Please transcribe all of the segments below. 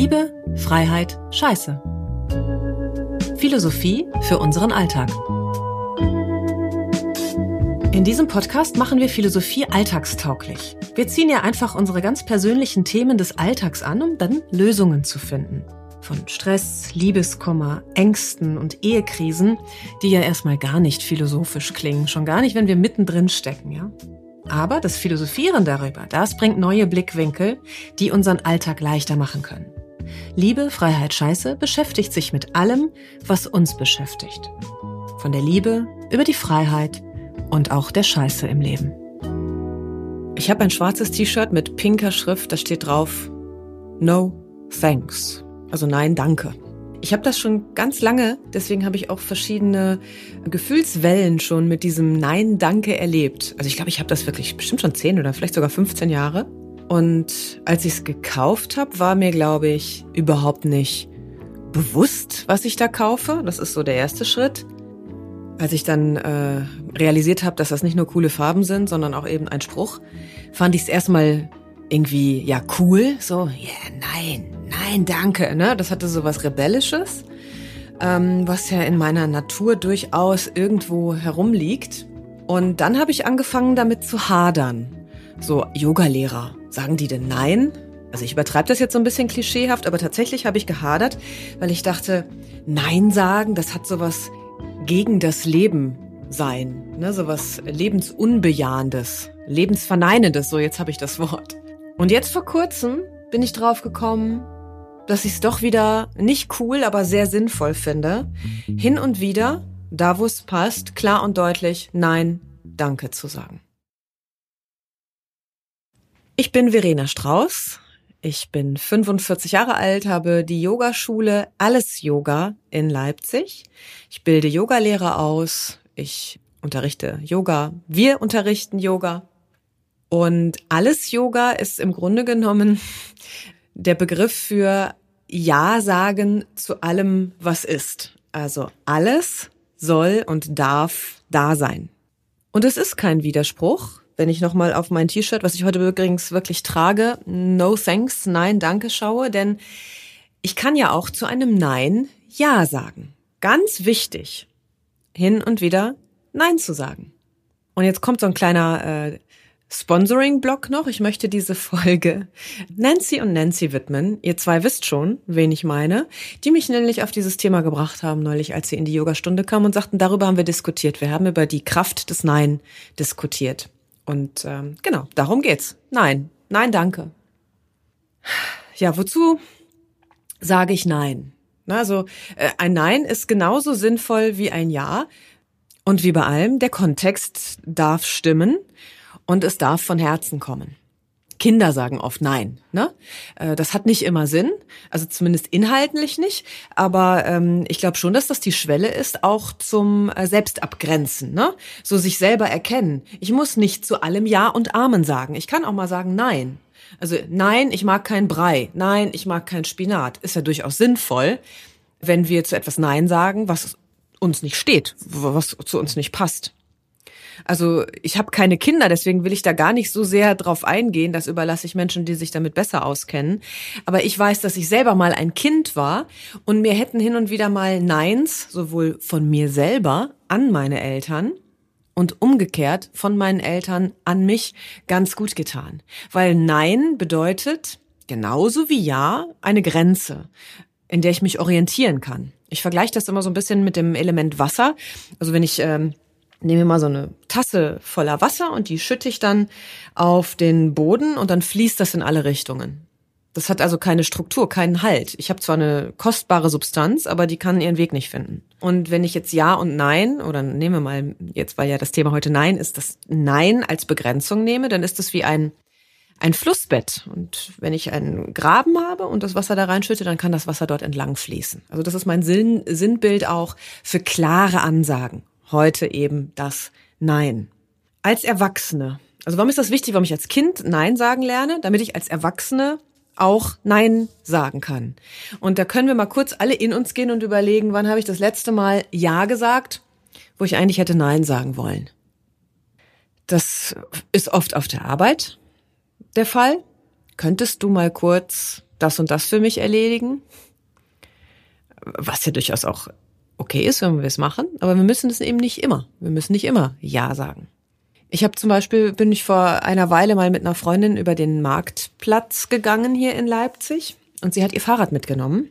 Liebe, Freiheit, Scheiße. Philosophie für unseren Alltag. In diesem Podcast machen wir Philosophie alltagstauglich. Wir ziehen ja einfach unsere ganz persönlichen Themen des Alltags an, um dann Lösungen zu finden. Von Stress, Liebeskummer, Ängsten und Ehekrisen, die ja erstmal gar nicht philosophisch klingen, schon gar nicht, wenn wir mittendrin stecken, ja? Aber das Philosophieren darüber, das bringt neue Blickwinkel, die unseren Alltag leichter machen können. Liebe, Freiheit, Scheiße beschäftigt sich mit allem, was uns beschäftigt. Von der Liebe über die Freiheit und auch der Scheiße im Leben. Ich habe ein schwarzes T-Shirt mit pinker Schrift, da steht drauf No Thanks. Also nein, danke. Ich habe das schon ganz lange, deswegen habe ich auch verschiedene Gefühlswellen schon mit diesem Nein, danke erlebt. Also ich glaube, ich habe das wirklich bestimmt schon 10 oder vielleicht sogar 15 Jahre. Und als ich es gekauft habe, war mir, glaube ich, überhaupt nicht bewusst, was ich da kaufe. Das ist so der erste Schritt. Als ich dann äh, realisiert habe, dass das nicht nur coole Farben sind, sondern auch eben ein Spruch, fand ich es erstmal irgendwie ja cool. So, ja, yeah, nein, nein, danke. Ne? Das hatte so was Rebellisches, ähm, was ja in meiner Natur durchaus irgendwo herumliegt. Und dann habe ich angefangen, damit zu hadern. So, Yogalehrer Sagen die denn nein? Also ich übertreibe das jetzt so ein bisschen klischeehaft, aber tatsächlich habe ich gehadert, weil ich dachte, Nein sagen, das hat sowas gegen das Leben sein, ne, sowas lebensunbejahendes, lebensverneinendes, so jetzt habe ich das Wort. Und jetzt vor kurzem bin ich drauf gekommen, dass ich es doch wieder nicht cool, aber sehr sinnvoll finde, hin und wieder, da wo es passt, klar und deutlich Nein, Danke zu sagen. Ich bin Verena Strauß. Ich bin 45 Jahre alt, habe die Yogaschule Alles Yoga in Leipzig. Ich bilde Yogalehrer aus. Ich unterrichte Yoga. Wir unterrichten Yoga. Und Alles Yoga ist im Grunde genommen der Begriff für Ja sagen zu allem, was ist. Also alles soll und darf da sein. Und es ist kein Widerspruch wenn ich nochmal auf mein T-Shirt, was ich heute übrigens wirklich trage, No Thanks, Nein, Danke schaue, denn ich kann ja auch zu einem Nein Ja sagen. Ganz wichtig, hin und wieder Nein zu sagen. Und jetzt kommt so ein kleiner äh, Sponsoring-Block noch. Ich möchte diese Folge Nancy und Nancy widmen. Ihr zwei wisst schon, wen ich meine, die mich nämlich auf dieses Thema gebracht haben neulich, als sie in die Yogastunde kamen und sagten, darüber haben wir diskutiert. Wir haben über die Kraft des Nein diskutiert. Und ähm, genau, darum geht's. Nein, nein, danke. Ja, wozu sage ich nein? Also äh, ein Nein ist genauso sinnvoll wie ein Ja. Und wie bei allem, der Kontext darf stimmen und es darf von Herzen kommen. Kinder sagen oft Nein. Ne? Äh, das hat nicht immer Sinn, also zumindest inhaltlich nicht. Aber ähm, ich glaube schon, dass das die Schwelle ist, auch zum äh, Selbstabgrenzen. Ne? So sich selber erkennen. Ich muss nicht zu allem Ja und Amen sagen. Ich kann auch mal sagen Nein. Also nein, ich mag kein Brei. Nein, ich mag kein Spinat. Ist ja durchaus sinnvoll, wenn wir zu etwas Nein sagen, was uns nicht steht, was zu uns nicht passt. Also ich habe keine Kinder, deswegen will ich da gar nicht so sehr drauf eingehen. Das überlasse ich Menschen, die sich damit besser auskennen. Aber ich weiß, dass ich selber mal ein Kind war und mir hätten hin und wieder mal Neins, sowohl von mir selber an meine Eltern, und umgekehrt von meinen Eltern an mich ganz gut getan. Weil Nein bedeutet, genauso wie Ja, eine Grenze, in der ich mich orientieren kann. Ich vergleiche das immer so ein bisschen mit dem Element Wasser. Also wenn ich ähm, nehme mal so eine Tasse voller Wasser und die schütte ich dann auf den Boden und dann fließt das in alle Richtungen. Das hat also keine Struktur, keinen Halt. Ich habe zwar eine kostbare Substanz, aber die kann ihren Weg nicht finden. Und wenn ich jetzt Ja und Nein, oder nehme mal jetzt, weil ja das Thema heute Nein ist, das Nein als Begrenzung nehme, dann ist es wie ein, ein Flussbett. Und wenn ich einen Graben habe und das Wasser da reinschütte, dann kann das Wasser dort entlang fließen. Also das ist mein Sinn, Sinnbild auch für klare Ansagen heute eben das Nein. Als Erwachsene. Also warum ist das wichtig, warum ich als Kind Nein sagen lerne? Damit ich als Erwachsene auch Nein sagen kann. Und da können wir mal kurz alle in uns gehen und überlegen, wann habe ich das letzte Mal Ja gesagt, wo ich eigentlich hätte Nein sagen wollen. Das ist oft auf der Arbeit der Fall. Könntest du mal kurz das und das für mich erledigen? Was ja durchaus auch okay ist, wenn wir es machen, aber wir müssen es eben nicht immer. Wir müssen nicht immer Ja sagen. Ich habe zum Beispiel, bin ich vor einer Weile mal mit einer Freundin über den Marktplatz gegangen hier in Leipzig und sie hat ihr Fahrrad mitgenommen.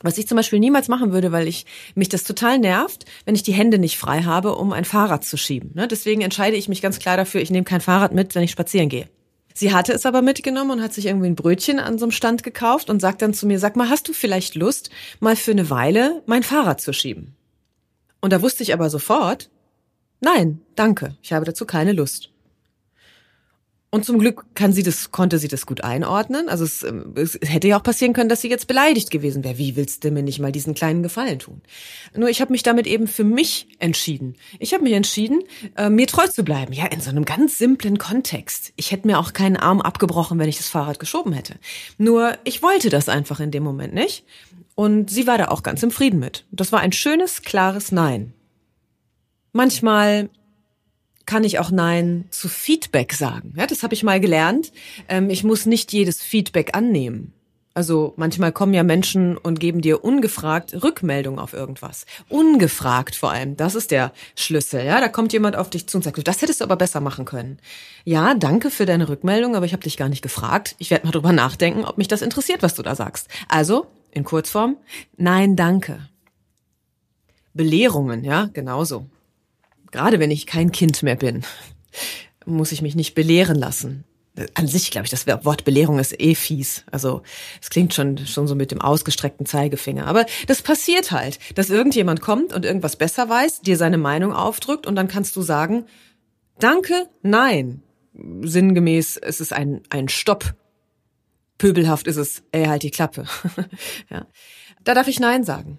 Was ich zum Beispiel niemals machen würde, weil ich mich das total nervt, wenn ich die Hände nicht frei habe, um ein Fahrrad zu schieben. Ne? Deswegen entscheide ich mich ganz klar dafür, ich nehme kein Fahrrad mit, wenn ich spazieren gehe. Sie hatte es aber mitgenommen und hat sich irgendwie ein Brötchen an so einem Stand gekauft und sagt dann zu mir, sag mal, hast du vielleicht Lust, mal für eine Weile mein Fahrrad zu schieben? Und da wusste ich aber sofort, nein, danke, ich habe dazu keine Lust. Und zum Glück kann sie das, konnte sie das gut einordnen. Also es, ähm, es hätte ja auch passieren können, dass sie jetzt beleidigt gewesen wäre. Wie willst du mir nicht mal diesen kleinen Gefallen tun? Nur ich habe mich damit eben für mich entschieden. Ich habe mich entschieden, äh, mir treu zu bleiben. Ja, in so einem ganz simplen Kontext. Ich hätte mir auch keinen Arm abgebrochen, wenn ich das Fahrrad geschoben hätte. Nur ich wollte das einfach in dem Moment nicht. Und sie war da auch ganz im Frieden mit. Das war ein schönes, klares Nein. Manchmal kann ich auch Nein zu Feedback sagen. Ja, das habe ich mal gelernt. Ähm, ich muss nicht jedes Feedback annehmen. Also manchmal kommen ja Menschen und geben dir ungefragt Rückmeldung auf irgendwas. Ungefragt vor allem. Das ist der Schlüssel. Ja, da kommt jemand auf dich zu und sagt, das hättest du aber besser machen können. Ja, danke für deine Rückmeldung, aber ich habe dich gar nicht gefragt. Ich werde mal drüber nachdenken, ob mich das interessiert, was du da sagst. Also in Kurzform, nein, danke. Belehrungen, ja, genauso gerade wenn ich kein Kind mehr bin, muss ich mich nicht belehren lassen. An sich glaube ich, das Wort Belehrung ist eh fies. Also es klingt schon schon so mit dem ausgestreckten Zeigefinger. Aber das passiert halt, dass irgendjemand kommt und irgendwas besser weiß, dir seine Meinung aufdrückt und dann kannst du sagen, danke, nein. Sinngemäß, es ist ein, ein Stopp. Pöbelhaft ist es, ey, halt die Klappe. ja. Da darf ich Nein sagen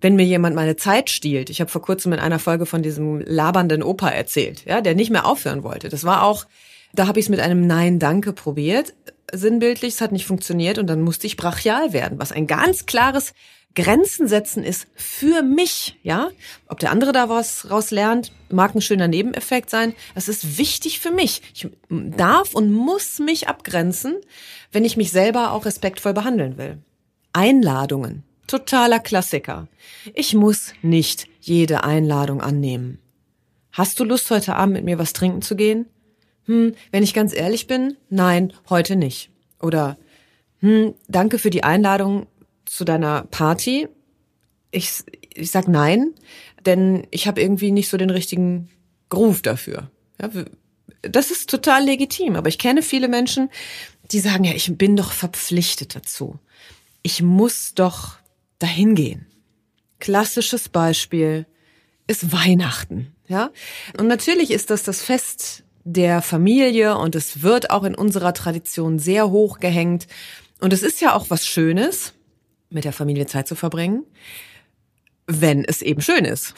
wenn mir jemand meine Zeit stiehlt, ich habe vor kurzem in einer Folge von diesem labernden Opa erzählt, ja, der nicht mehr aufhören wollte. Das war auch, da habe ich es mit einem Nein, danke probiert, sinnbildlich, es hat nicht funktioniert und dann musste ich brachial werden, was ein ganz klares Grenzen setzen ist für mich, ja. Ob der andere da was raus lernt, mag ein schöner Nebeneffekt sein. Es ist wichtig für mich. Ich darf und muss mich abgrenzen, wenn ich mich selber auch respektvoll behandeln will. Einladungen Totaler Klassiker. Ich muss nicht jede Einladung annehmen. Hast du Lust, heute Abend mit mir was trinken zu gehen? Hm, wenn ich ganz ehrlich bin, nein, heute nicht. Oder, hm, danke für die Einladung zu deiner Party. Ich, ich sag nein, denn ich habe irgendwie nicht so den richtigen Groove dafür. Ja, das ist total legitim, aber ich kenne viele Menschen, die sagen, ja, ich bin doch verpflichtet dazu. Ich muss doch dahin gehen. Klassisches Beispiel ist Weihnachten, ja? Und natürlich ist das das Fest der Familie und es wird auch in unserer Tradition sehr hoch gehängt. Und es ist ja auch was Schönes, mit der Familie Zeit zu verbringen, wenn es eben schön ist.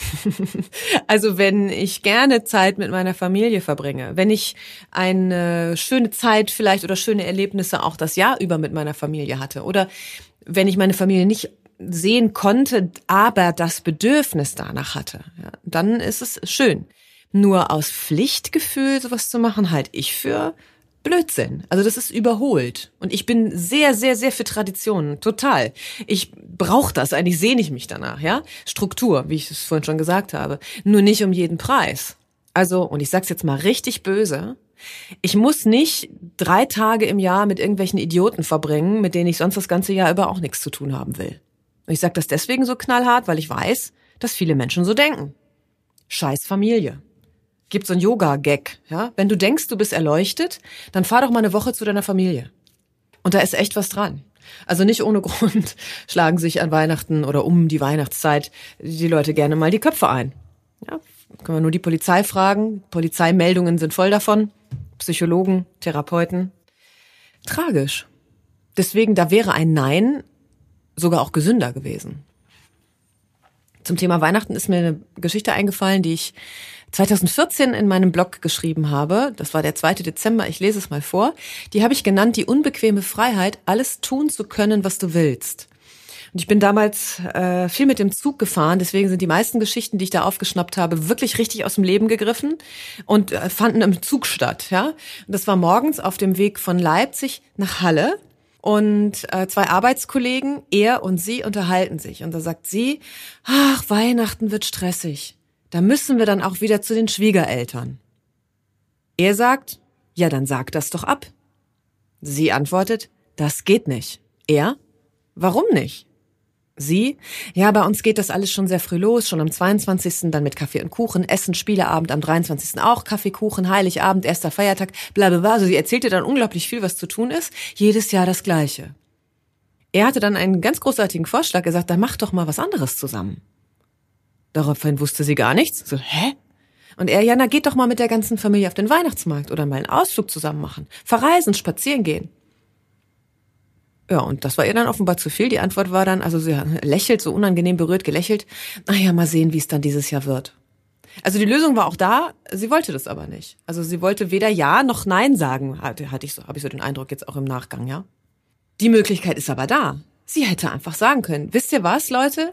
also wenn ich gerne Zeit mit meiner Familie verbringe, wenn ich eine schöne Zeit vielleicht oder schöne Erlebnisse auch das Jahr über mit meiner Familie hatte oder wenn ich meine Familie nicht sehen konnte, aber das Bedürfnis danach hatte, ja, dann ist es schön. Nur aus Pflichtgefühl sowas zu machen, halte ich für Blödsinn. Also das ist überholt. Und ich bin sehr, sehr, sehr für Traditionen. Total. Ich brauche das. Eigentlich sehne ich mich danach, ja? Struktur, wie ich es vorhin schon gesagt habe. Nur nicht um jeden Preis. Also, und ich sag's jetzt mal richtig böse, ich muss nicht drei Tage im Jahr mit irgendwelchen Idioten verbringen, mit denen ich sonst das ganze Jahr über auch nichts zu tun haben will. Und ich sage das deswegen so knallhart, weil ich weiß, dass viele Menschen so denken. Scheiß Familie. Gibt so ein Yoga-Gag, ja? Wenn du denkst, du bist erleuchtet, dann fahr doch mal eine Woche zu deiner Familie. Und da ist echt was dran. Also nicht ohne Grund schlagen sich an Weihnachten oder um die Weihnachtszeit die Leute gerne mal die Köpfe ein. Ja, können wir nur die Polizei fragen. Polizeimeldungen sind voll davon. Psychologen, Therapeuten. Tragisch. Deswegen, da wäre ein Nein sogar auch gesünder gewesen. Zum Thema Weihnachten ist mir eine Geschichte eingefallen, die ich 2014 in meinem Blog geschrieben habe. Das war der 2. Dezember, ich lese es mal vor. Die habe ich genannt, die unbequeme Freiheit, alles tun zu können, was du willst. Und ich bin damals äh, viel mit dem Zug gefahren, deswegen sind die meisten Geschichten, die ich da aufgeschnappt habe, wirklich richtig aus dem Leben gegriffen und äh, fanden im Zug statt. Ja, und das war morgens auf dem Weg von Leipzig nach Halle und äh, zwei Arbeitskollegen, er und sie, unterhalten sich. Und da sagt sie, ach, Weihnachten wird stressig. Da müssen wir dann auch wieder zu den Schwiegereltern. Er sagt, ja, dann sag das doch ab. Sie antwortet, das geht nicht. Er, warum nicht? Sie? Ja, bei uns geht das alles schon sehr früh los, schon am 22. dann mit Kaffee und Kuchen, Essen, Spieleabend, am 23. auch Kaffee, Kuchen, Heiligabend, erster Feiertag, bla bla bla. Also sie erzählte dann unglaublich viel, was zu tun ist. Jedes Jahr das Gleiche. Er hatte dann einen ganz großartigen Vorschlag gesagt, dann mach doch mal was anderes zusammen. Daraufhin wusste sie gar nichts. So, hä? Und er, ja, na geht doch mal mit der ganzen Familie auf den Weihnachtsmarkt oder mal einen Ausflug zusammen machen. Verreisen, spazieren gehen. Ja, und das war ihr dann offenbar zu viel. Die Antwort war dann, also sie lächelt, so unangenehm berührt gelächelt. Naja, mal sehen, wie es dann dieses Jahr wird. Also die Lösung war auch da, sie wollte das aber nicht. Also sie wollte weder Ja noch Nein sagen, hatte, hatte ich so, habe ich so den Eindruck jetzt auch im Nachgang, ja. Die Möglichkeit ist aber da. Sie hätte einfach sagen können, wisst ihr was, Leute?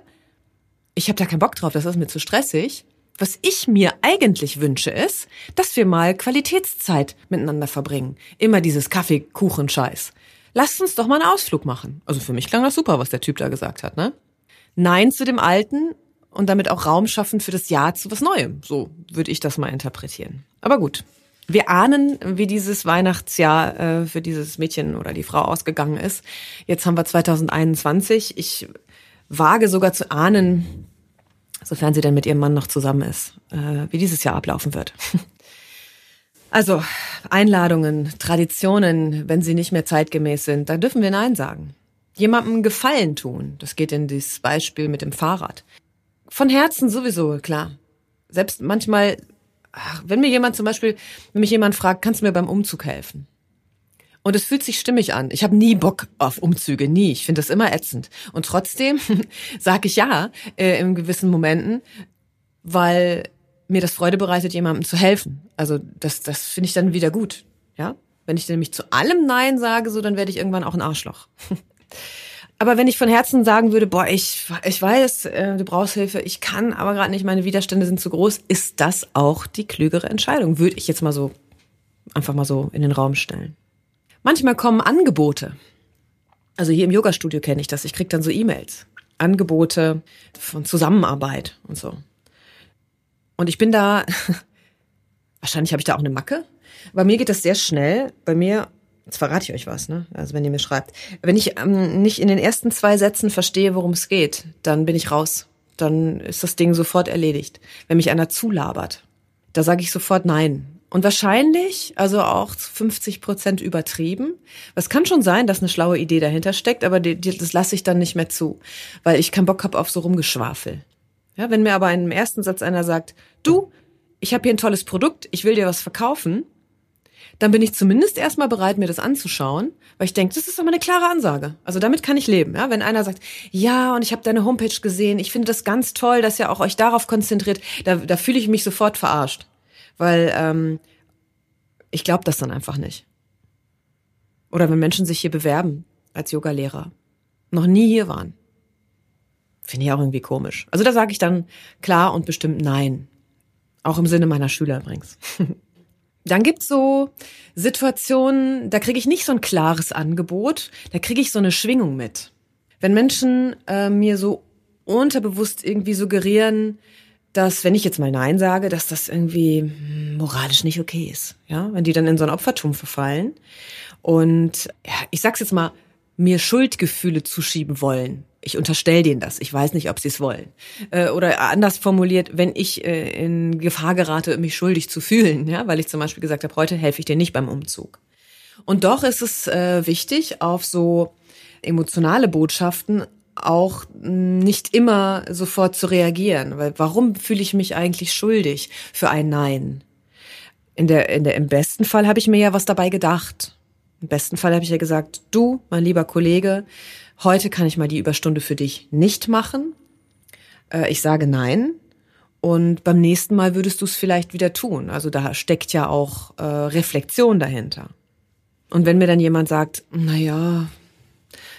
Ich habe da keinen Bock drauf, das ist mir zu stressig. Was ich mir eigentlich wünsche, ist, dass wir mal Qualitätszeit miteinander verbringen. Immer dieses Kaffee-Kuchen-Scheiß lasst uns doch mal einen Ausflug machen. Also für mich klang das super, was der Typ da gesagt hat, ne? Nein zu dem Alten und damit auch Raum schaffen für das Ja zu was Neuem. So würde ich das mal interpretieren. Aber gut. Wir ahnen, wie dieses Weihnachtsjahr äh, für dieses Mädchen oder die Frau ausgegangen ist. Jetzt haben wir 2021. Ich wage sogar zu ahnen, sofern sie denn mit ihrem Mann noch zusammen ist, äh, wie dieses Jahr ablaufen wird. Also Einladungen, Traditionen, wenn sie nicht mehr zeitgemäß sind, da dürfen wir Nein sagen. Jemandem Gefallen tun, das geht in dieses Beispiel mit dem Fahrrad. Von Herzen sowieso, klar. Selbst manchmal, ach, wenn mir jemand zum Beispiel, wenn mich jemand fragt, kannst du mir beim Umzug helfen? Und es fühlt sich stimmig an. Ich habe nie Bock auf Umzüge, nie. Ich finde das immer ätzend. Und trotzdem sage ich ja äh, in gewissen Momenten, weil mir das Freude bereitet, jemandem zu helfen. Also das, das finde ich dann wieder gut. Ja, wenn ich nämlich zu allem Nein sage, so dann werde ich irgendwann auch ein Arschloch. aber wenn ich von Herzen sagen würde, boah, ich, ich weiß, äh, du brauchst Hilfe, ich kann aber gerade nicht, meine Widerstände sind zu groß, ist das auch die klügere Entscheidung, würde ich jetzt mal so einfach mal so in den Raum stellen. Manchmal kommen Angebote. Also hier im Yoga-Studio kenne ich das. Ich krieg dann so E-Mails. Angebote von Zusammenarbeit und so. Und ich bin da, wahrscheinlich habe ich da auch eine Macke. Bei mir geht das sehr schnell. Bei mir, jetzt verrate ich euch was, ne? Also wenn ihr mir schreibt. Wenn ich ähm, nicht in den ersten zwei Sätzen verstehe, worum es geht, dann bin ich raus. Dann ist das Ding sofort erledigt. Wenn mich einer zulabert, da sage ich sofort nein. Und wahrscheinlich, also auch 50 Prozent übertrieben. Es kann schon sein, dass eine schlaue Idee dahinter steckt, aber die, die, das lasse ich dann nicht mehr zu, weil ich keinen Bock habe auf so Rumgeschwafel. Ja, wenn mir aber einem ersten Satz einer sagt, du, ich habe hier ein tolles Produkt, ich will dir was verkaufen, dann bin ich zumindest erstmal bereit, mir das anzuschauen, weil ich denke, das ist aber eine klare Ansage. Also damit kann ich leben. Ja? Wenn einer sagt, ja, und ich habe deine Homepage gesehen, ich finde das ganz toll, dass ihr auch euch darauf konzentriert, da, da fühle ich mich sofort verarscht. Weil ähm, ich glaube das dann einfach nicht. Oder wenn Menschen sich hier bewerben als Yogalehrer, noch nie hier waren Finde ich auch irgendwie komisch. Also da sage ich dann klar und bestimmt nein. Auch im Sinne meiner Schüler übrigens. Dann gibt's so Situationen, da kriege ich nicht so ein klares Angebot, da kriege ich so eine Schwingung mit. Wenn Menschen äh, mir so unterbewusst irgendwie suggerieren, dass, wenn ich jetzt mal Nein sage, dass das irgendwie hm, moralisch nicht okay ist. Ja, wenn die dann in so ein Opfertum verfallen und ja, ich sag's jetzt mal, mir Schuldgefühle zuschieben wollen ich unterstelle denen das. Ich weiß nicht, ob sie es wollen. Äh, oder anders formuliert, wenn ich äh, in Gefahr gerate, mich schuldig zu fühlen, ja, weil ich zum Beispiel gesagt habe, heute helfe ich dir nicht beim Umzug. Und doch ist es äh, wichtig, auf so emotionale Botschaften auch nicht immer sofort zu reagieren, weil warum fühle ich mich eigentlich schuldig für ein Nein? In der, in der, im besten Fall habe ich mir ja was dabei gedacht. Im besten Fall habe ich ja gesagt, du, mein lieber Kollege, heute kann ich mal die Überstunde für dich nicht machen. Äh, ich sage nein. Und beim nächsten Mal würdest du es vielleicht wieder tun. Also da steckt ja auch äh, Reflexion dahinter. Und wenn mir dann jemand sagt, na ja,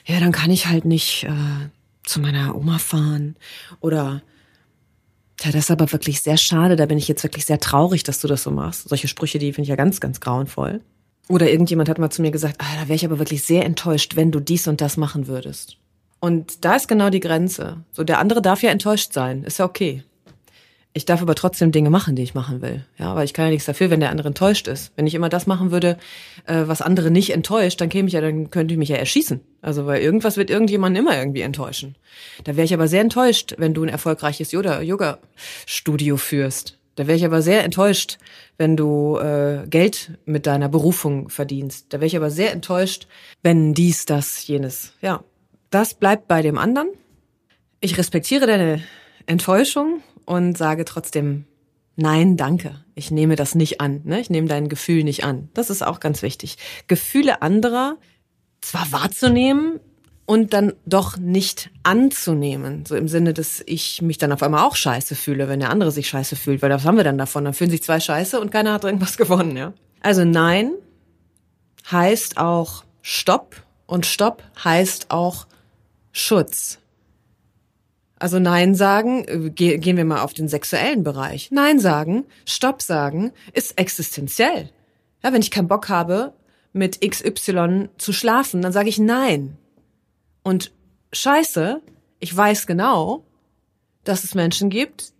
ja, dann kann ich halt nicht äh, zu meiner Oma fahren oder ja, das ist aber wirklich sehr schade. Da bin ich jetzt wirklich sehr traurig, dass du das so machst. Solche Sprüche, die finde ich ja ganz, ganz grauenvoll. Oder irgendjemand hat mal zu mir gesagt, ah, da wäre ich aber wirklich sehr enttäuscht, wenn du dies und das machen würdest. Und da ist genau die Grenze. So, der andere darf ja enttäuscht sein, ist ja okay. Ich darf aber trotzdem Dinge machen, die ich machen will. Ja, weil ich kann ja nichts dafür, wenn der andere enttäuscht ist. Wenn ich immer das machen würde, äh, was andere nicht enttäuscht, dann käme ich ja, dann könnte ich mich ja erschießen. Also weil irgendwas wird irgendjemanden immer irgendwie enttäuschen. Da wäre ich aber sehr enttäuscht, wenn du ein erfolgreiches Yoga-Studio führst. Da wäre ich aber sehr enttäuscht, wenn du äh, Geld mit deiner Berufung verdienst. Da wäre ich aber sehr enttäuscht, wenn dies, das, jenes. Ja, das bleibt bei dem anderen. Ich respektiere deine Enttäuschung und sage trotzdem, nein, danke. Ich nehme das nicht an. Ne? Ich nehme dein Gefühl nicht an. Das ist auch ganz wichtig. Gefühle anderer zwar wahrzunehmen und dann doch nicht anzunehmen. So im Sinne, dass ich mich dann auf einmal auch scheiße fühle, wenn der andere sich scheiße fühlt. Weil was haben wir dann davon? Dann fühlen sich zwei scheiße und keiner hat irgendwas gewonnen. Ja? Also nein heißt auch Stopp und Stopp heißt auch Schutz. Also Nein sagen, äh, gehen wir mal auf den sexuellen Bereich. Nein sagen, Stopp sagen, ist existenziell. Ja, wenn ich keinen Bock habe, mit XY zu schlafen, dann sage ich Nein. Und scheiße, ich weiß genau, dass es Menschen gibt,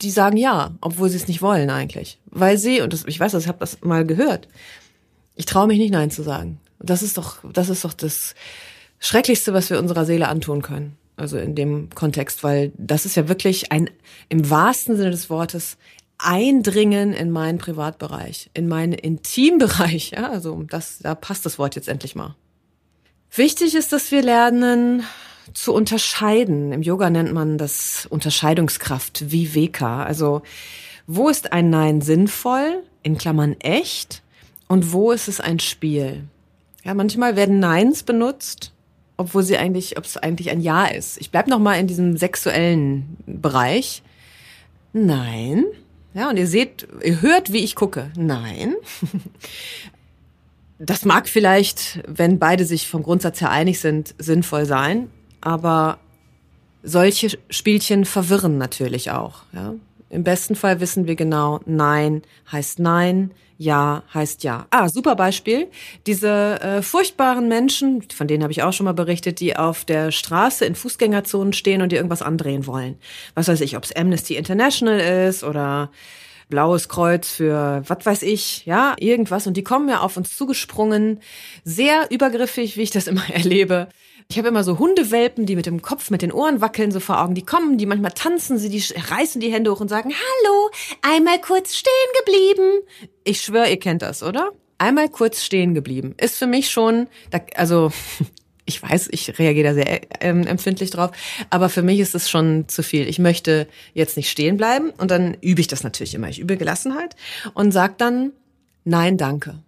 die sagen ja, obwohl sie es nicht wollen eigentlich. Weil sie, und das, ich weiß das, ich habe das mal gehört, ich traue mich nicht Nein zu sagen. Das ist doch, das ist doch das Schrecklichste, was wir unserer Seele antun können. Also in dem Kontext, weil das ist ja wirklich ein, im wahrsten Sinne des Wortes, Eindringen in meinen Privatbereich, in meinen Intimbereich. Ja, also das, da passt das Wort jetzt endlich mal. Wichtig ist, dass wir lernen zu unterscheiden. Im Yoga nennt man das Unterscheidungskraft, Viveka. Also wo ist ein Nein sinnvoll, in Klammern echt, und wo ist es ein Spiel? Ja, manchmal werden Neins benutzt, obwohl sie eigentlich, ob es eigentlich ein Ja ist. Ich bleib noch mal in diesem sexuellen Bereich. Nein. Ja, und ihr seht, ihr hört, wie ich gucke. Nein. Das mag vielleicht, wenn beide sich vom Grundsatz her einig sind, sinnvoll sein, aber solche Spielchen verwirren natürlich auch. Ja? Im besten Fall wissen wir genau, Nein heißt Nein, ja heißt ja. Ah, super Beispiel. Diese äh, furchtbaren Menschen, von denen habe ich auch schon mal berichtet, die auf der Straße in Fußgängerzonen stehen und die irgendwas andrehen wollen. Was weiß ich, ob es Amnesty International ist oder Blaues Kreuz für was weiß ich, ja, irgendwas. Und die kommen ja auf uns zugesprungen, sehr übergriffig, wie ich das immer erlebe. Ich habe immer so Hundewelpen, die mit dem Kopf, mit den Ohren wackeln, so vor Augen. Die kommen, die manchmal tanzen sie, die reißen die Hände hoch und sagen, hallo, einmal kurz stehen geblieben. Ich schwöre, ihr kennt das, oder? Einmal kurz stehen geblieben. Ist für mich schon, also ich weiß, ich reagiere da sehr ähm, empfindlich drauf, aber für mich ist es schon zu viel. Ich möchte jetzt nicht stehen bleiben und dann übe ich das natürlich immer. Ich übe Gelassenheit und sag dann, nein, danke.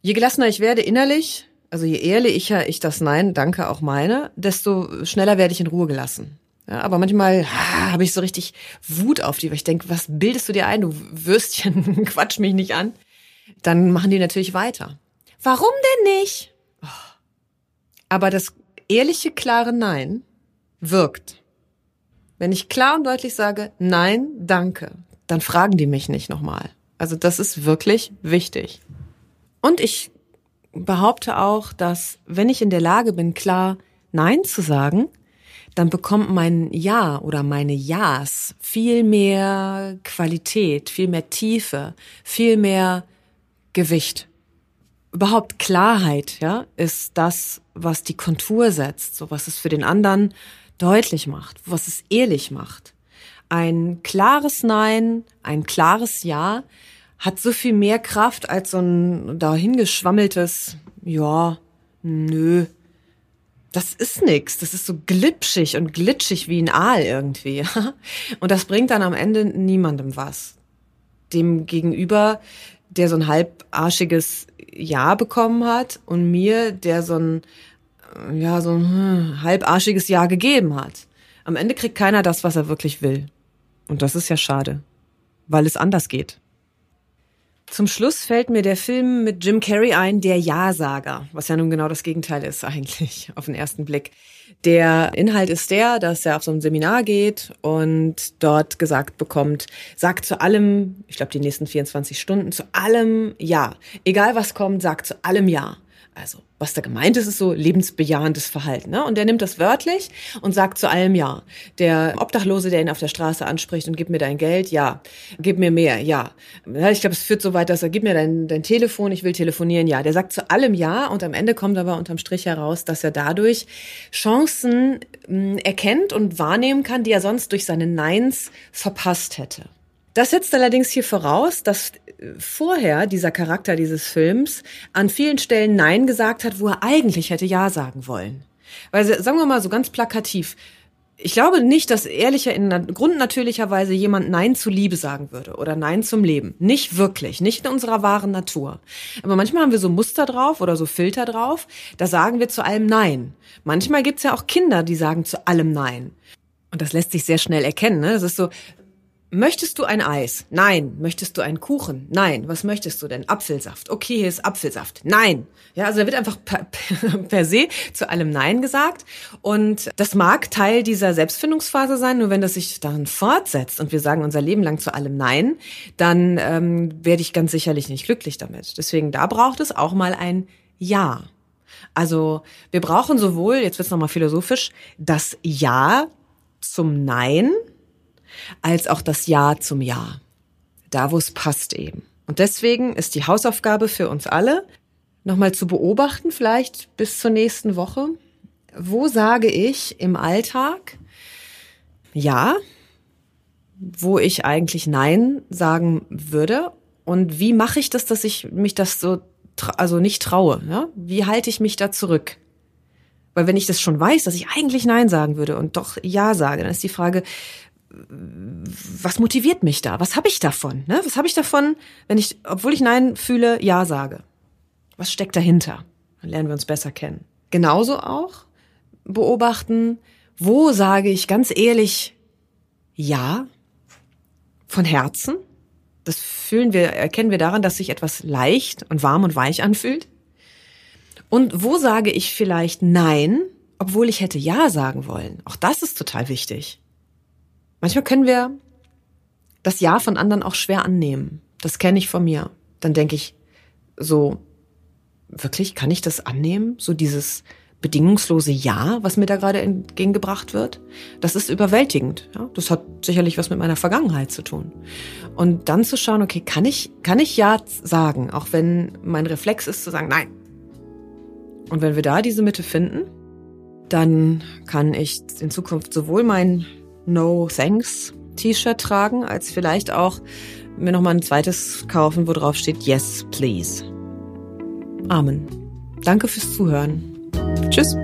Je gelassener ich werde innerlich, also je ehrlicher ich das Nein, danke auch meine, desto schneller werde ich in Ruhe gelassen. Ja, aber manchmal ah, habe ich so richtig Wut auf die, weil ich denke, was bildest du dir ein, du Würstchen, quatsch mich nicht an. Dann machen die natürlich weiter. Warum denn nicht? Aber das ehrliche, klare Nein wirkt. Wenn ich klar und deutlich sage, nein, danke, dann fragen die mich nicht nochmal. Also das ist wirklich wichtig. Und ich behaupte auch, dass wenn ich in der Lage bin, klar Nein zu sagen, dann bekommt mein Ja oder meine Ja's viel mehr Qualität, viel mehr Tiefe, viel mehr Gewicht. Überhaupt Klarheit, ja, ist das, was die Kontur setzt, so was es für den anderen deutlich macht, was es ehrlich macht. Ein klares Nein, ein klares Ja hat so viel mehr Kraft als so ein dahingeschwammeltes, ja, nö. Das ist nix. Das ist so glitschig und glitschig wie ein Aal irgendwie. Und das bringt dann am Ende niemandem was. Dem gegenüber, der so ein halbarschiges Ja bekommen hat und mir, der so ein, ja, so ein hm, halbarschiges Ja gegeben hat. Am Ende kriegt keiner das, was er wirklich will. Und das ist ja schade. Weil es anders geht. Zum Schluss fällt mir der Film mit Jim Carrey ein, Der Ja-Sager, was ja nun genau das Gegenteil ist eigentlich auf den ersten Blick. Der Inhalt ist der, dass er auf so ein Seminar geht und dort gesagt bekommt, sagt zu allem, ich glaube die nächsten 24 Stunden, zu allem Ja. Egal was kommt, sagt zu allem Ja. Also, was da gemeint ist, ist so lebensbejahendes Verhalten. Ne? Und der nimmt das wörtlich und sagt zu allem Ja. Der Obdachlose, der ihn auf der Straße anspricht und gib mir dein Geld, ja. Gib mir mehr, ja. Ich glaube, es führt so weit, dass er, gib mir dein, dein Telefon, ich will telefonieren, ja. Der sagt zu allem Ja und am Ende kommt aber unterm Strich heraus, dass er dadurch Chancen mh, hm, erkennt und wahrnehmen kann, die er sonst durch seine Neins verpasst hätte. Das setzt allerdings hier voraus, dass vorher dieser Charakter dieses Films an vielen Stellen Nein gesagt hat, wo er eigentlich hätte Ja sagen wollen. Weil, sagen wir mal so ganz plakativ, ich glaube nicht, dass ehrlicher in grundnatürlicher Weise jemand Nein zu Liebe sagen würde oder Nein zum Leben. Nicht wirklich, nicht in unserer wahren Natur. Aber manchmal haben wir so Muster drauf oder so Filter drauf, da sagen wir zu allem Nein. Manchmal gibt's ja auch Kinder, die sagen zu allem Nein. Und das lässt sich sehr schnell erkennen. Ne? Das ist so, Möchtest du ein Eis? Nein. Möchtest du einen Kuchen? Nein. Was möchtest du denn? Apfelsaft. Okay, hier ist Apfelsaft. Nein. Ja, also da wird einfach per, per, se zu allem Nein gesagt. Und das mag Teil dieser Selbstfindungsphase sein, nur wenn das sich dann fortsetzt und wir sagen unser Leben lang zu allem Nein, dann ähm, werde ich ganz sicherlich nicht glücklich damit. Deswegen, da braucht es auch mal ein Ja. Also wir brauchen sowohl, jetzt wird's nochmal philosophisch, das Ja zum Nein, als auch das Ja zum Ja. Da, wo es passt eben. Und deswegen ist die Hausaufgabe für uns alle, nochmal zu beobachten, vielleicht bis zur nächsten Woche. Wo sage ich im Alltag Ja, wo ich eigentlich Nein sagen würde? Und wie mache ich das, dass ich mich das so, also nicht traue? Ja? Wie halte ich mich da zurück? Weil wenn ich das schon weiß, dass ich eigentlich Nein sagen würde und doch Ja sage, dann ist die Frage, was motiviert mich da? Was habe ich davon? Ne? Was habe ich davon, wenn ich, obwohl ich Nein fühle, Ja sage? Was steckt dahinter? Dann lernen wir uns besser kennen. Genauso auch beobachten, wo sage ich ganz ehrlich Ja von Herzen? Das fühlen wir, erkennen wir daran, dass sich etwas leicht und warm und weich anfühlt. Und wo sage ich vielleicht Nein, obwohl ich hätte Ja sagen wollen? Auch das ist total wichtig. Manchmal können wir das Ja von anderen auch schwer annehmen. Das kenne ich von mir. Dann denke ich so, wirklich, kann ich das annehmen? So dieses bedingungslose Ja, was mir da gerade entgegengebracht wird, das ist überwältigend. Ja? Das hat sicherlich was mit meiner Vergangenheit zu tun. Und dann zu schauen, okay, kann ich, kann ich Ja sagen, auch wenn mein Reflex ist zu sagen Nein. Und wenn wir da diese Mitte finden, dann kann ich in Zukunft sowohl mein No Thanks T-Shirt tragen, als vielleicht auch mir nochmal ein zweites kaufen, wo drauf steht Yes, please. Amen. Danke fürs Zuhören. Tschüss.